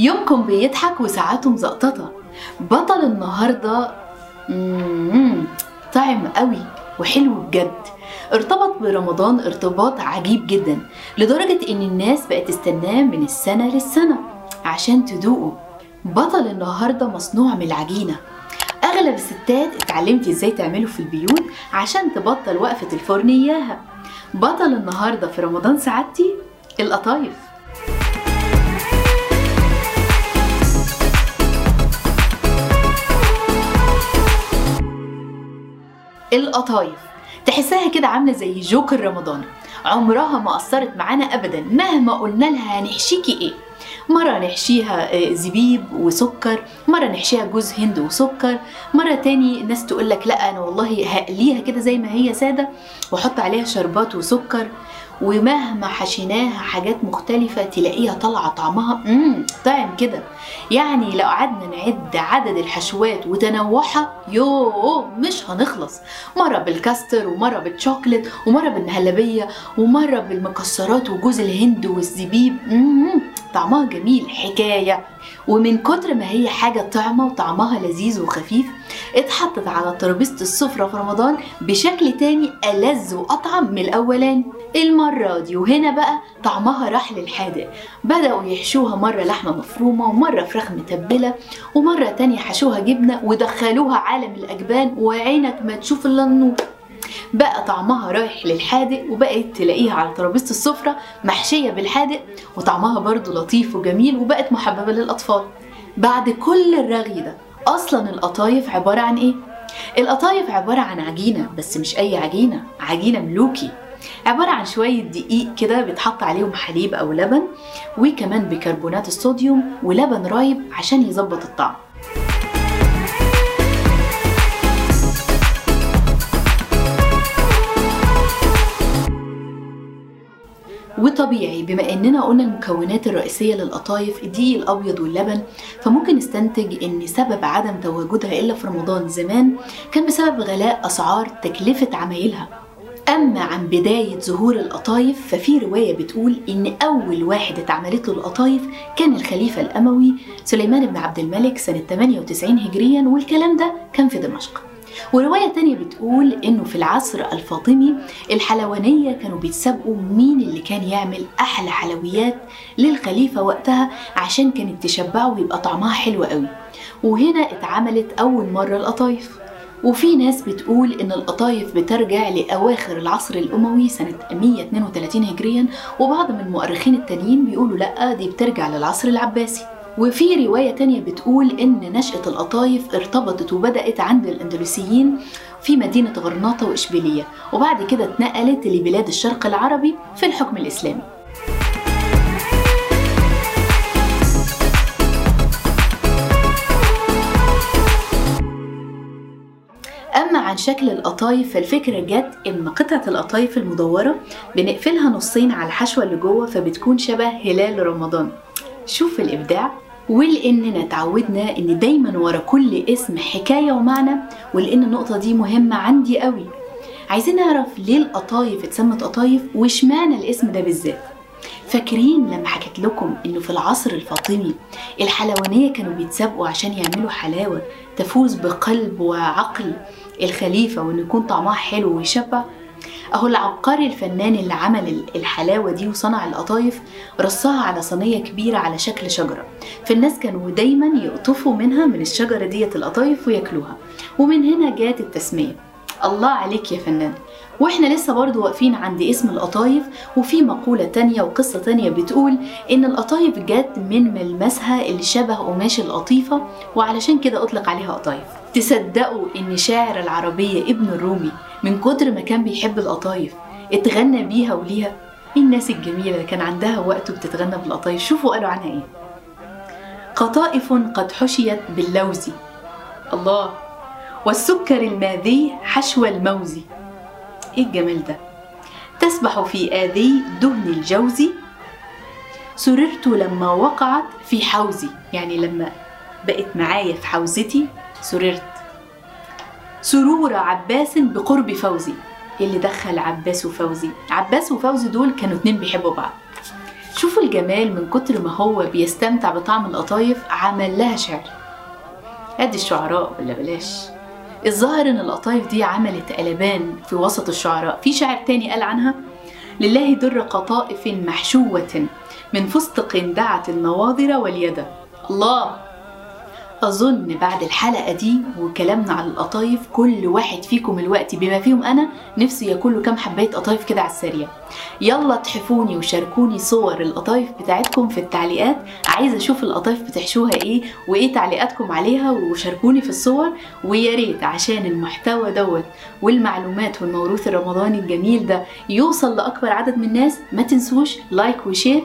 ساعاتهم بيضحك وساعاتهم زقططة. بطل النهاردة طعم قوي وحلو بجد. ارتبط برمضان ارتباط عجيب جدا لدرجة إن الناس بقت تستناه من السنة للسنة عشان تدوقه. بطل النهاردة مصنوع من العجينة. أغلب الستات اتعلمت إزاي تعمله في البيوت عشان تبطل وقفة الفرن إياها. بطل النهاردة في رمضان سعادتي القطايف. القطايف. تحسها كده عاملة زي جوكر رمضان. عمرها ما قصرت معانا ابدا. مهما قلنا لها هنحشيكي إيه؟ مرة نحشيها آه، زبيب وسكر مرة نحشيها جوز هند وسكر مرة تاني الناس تقول لك لأ أنا والله هقليها كده زي ما هي سادة وأحط عليها شربات وسكر. ومهما حشيناها حاجات مختلفة تلاقيها طالعة طعمها مم طعم كده. يعني لو قعدنا نعد عدد الحشوات وتنوعها يوه مش هنخلص. مرة بالكاستر ومرة بالشوكلت ومرة بالمهلبية ومرة بالمكسرات وجوز الهند والزبيب. طعمها جميل حكاية. ومن كتر ما هي حاجة طعمة وطعمها لذيذ وخفيف اتحطت على ترابيزة السفرة في رمضان بشكل تاني ألذ وأطعم من الأولاني المرة دي وهنا بقى طعمها راح للحادق. بدأوا يحشوها مرة لحمة مفرومة ومرة فراخ متبلة ومرة تانية حشوها جبنة ودخلوها عالم الأجبان وعينك ما تشوف إلا النور. بقى طعمها رايح للحادق وبقت تلاقيها على ترابيزة السفرة محشية بالحادق وطعمها برضو لطيف وجميل وبقت محببة للأطفال. بعد كل الرغي ده أصلا القطايف عبارة عن إيه؟ القطايف عبارة عن عجينة بس مش أي عجينة عجينة ملوكي. عبارة عن شوية دقيق كده بيتحط عليهم حليب أو لبن وكمان بيكربونات الصوديوم ولبن رايب عشان يظبط الطعم. وطبيعي بما إننا قلنا المكونات الرئيسية للقطايف الدقيق الأبيض واللبن فممكن نستنتج إن سبب عدم تواجدها إلا في رمضان زمان كان بسبب غلاء أسعار تكلفة عمايلها. أما عن بداية ظهور القطايف ففي رواية بتقول إن أول واحد اتعملت له القطايف كان الخليفة الأموي سليمان بن عبد الملك سنة 98 هجريا والكلام ده كان في دمشق. ورواية تانية بتقول إنه في العصر الفاطمي الحلوانية كانوا بيتسابقوا مين اللي كان يعمل أحلى حلويات للخليفة وقتها عشان كانت تشبعه ويبقى طعمها حلو قوي. وهنا اتعملت أول مرة القطايف. وفي ناس بتقول إن القطايف بترجع لأواخر العصر الأموي سنة 132 هجريا وبعض من المؤرخين التانيين بيقولوا لأ دي بترجع للعصر العباسي. وفي رواية تانية بتقول إن نشأة القطايف ارتبطت وبدأت عند الأندلسيين في مدينة غرناطة وإشبيلية وبعد كده اتنقلت لبلاد الشرق العربي في الحكم الإسلامي. أما عن شكل القطايف فالفكرة جت إن قطعة القطايف المدورة بنقفلها نصين على الحشوة اللي جوه فبتكون شبه هلال رمضان. شوف الإبداع. ولأننا اتعودنا إن دايما ورا كل اسم حكاية ومعنى ولأن النقطة دي مهمة عندي قوي عايزين نعرف ليه القطايف اتسمت قطايف واشمعنى الاسم ده بالذات؟ فاكرين لما حكيت لكم إنه في العصر الفاطمي الحلوانية كانوا بيتسابقوا عشان يعملوا حلاوة تفوز بقلب وعقل الخليفة وان يكون طعمها حلو ويشبع؟ أهو العبقري الفنان اللي عمل الحلاوة دي وصنع القطايف رصها على صينية كبيرة على شكل شجرة. فالناس كانوا دايما يقطفوا منها من الشجرة ديت القطايف وياكلوها. ومن هنا جات التسمية. الله عليك يا فنان. وإحنا لسه برضو واقفين عند اسم القطايف وفي مقولة تانية وقصة تانية بتقول إن القطايف جت من ملمسها اللي شبه قماش القطيفة وعلشان كده أطلق عليها قطايف. تصدقوا إن شاعر العربية ابن الرومي من كتر ما كان بيحب القطايف اتغنى بيها وليها؟ الناس الجميلة اللي كان عندها وقت وبتتغنى بالقطايف شوفوا قالوا عنها إيه. قطائف قد حشيت باللوز الله. والسكر الماذي حشو الموز إيه الجمال ده. تسبح في آذي دهن الجوز. سررت لما وقعت في حوزي. يعني لما بقت معايا في حوزتي سررت. سرور عباس بقرب فوزي. إيه اللي دخل عباس وفوزي؟ عباس وفوزي دول كانوا اتنين بيحبوا بعض. شوفوا الجمال من كتر ما هو بيستمتع بطعم القطايف عمل لها شعر. أدي الشعراء ولا بلاش. الظاهر إن القطايف دي عملت قلبان في وسط الشعراء. في شاعر تاني قال عنها لله در قطائف محشوة من فستق دعت النواظر واليد. الله! أظن بعد الحلقة دي وكلامنا على القطايف كل واحد فيكم الوقت بما فيهم أنا نفسي آكل كام حباية قطايف كده على السريع. يلا تحفوني وشاركوني صور القطايف بتاعتكم في التعليقات. عايزة أشوف القطايف بتحشوها إيه وإيه تعليقاتكم عليها وشاركوني في الصور. ويا ريت عشان المحتوى دوت والمعلومات والموروث الرمضاني الجميل ده يوصل لأكبر عدد من الناس ما تنسوش like و share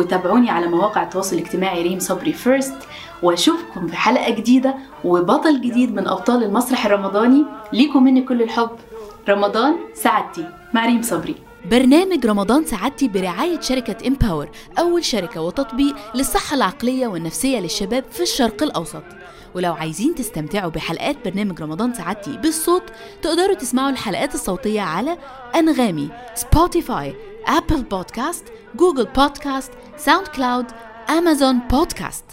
وتابعوني على مواقع التواصل الاجتماعي ريم صبري first وأشوفكم في حلقة جديدة وبطل جديد من أبطال المسرح الرمضاني. ليكم مني كل الحب. رمضان سعادتي. مع ريم صبري. برنامج رمضان سعادتي برعاية شركة Empower أول شركة وتطبيق للصحة العقلية والنفسية للشباب في الشرق الأوسط. ولو عايزين تستمتعوا بحلقات برنامج رمضان سعادتي بالصوت تقدروا تسمعوا الحلقات الصوتية على أنغامي Spotify Apple Podcast Google Podcast SoundCloud أمازون بودكاست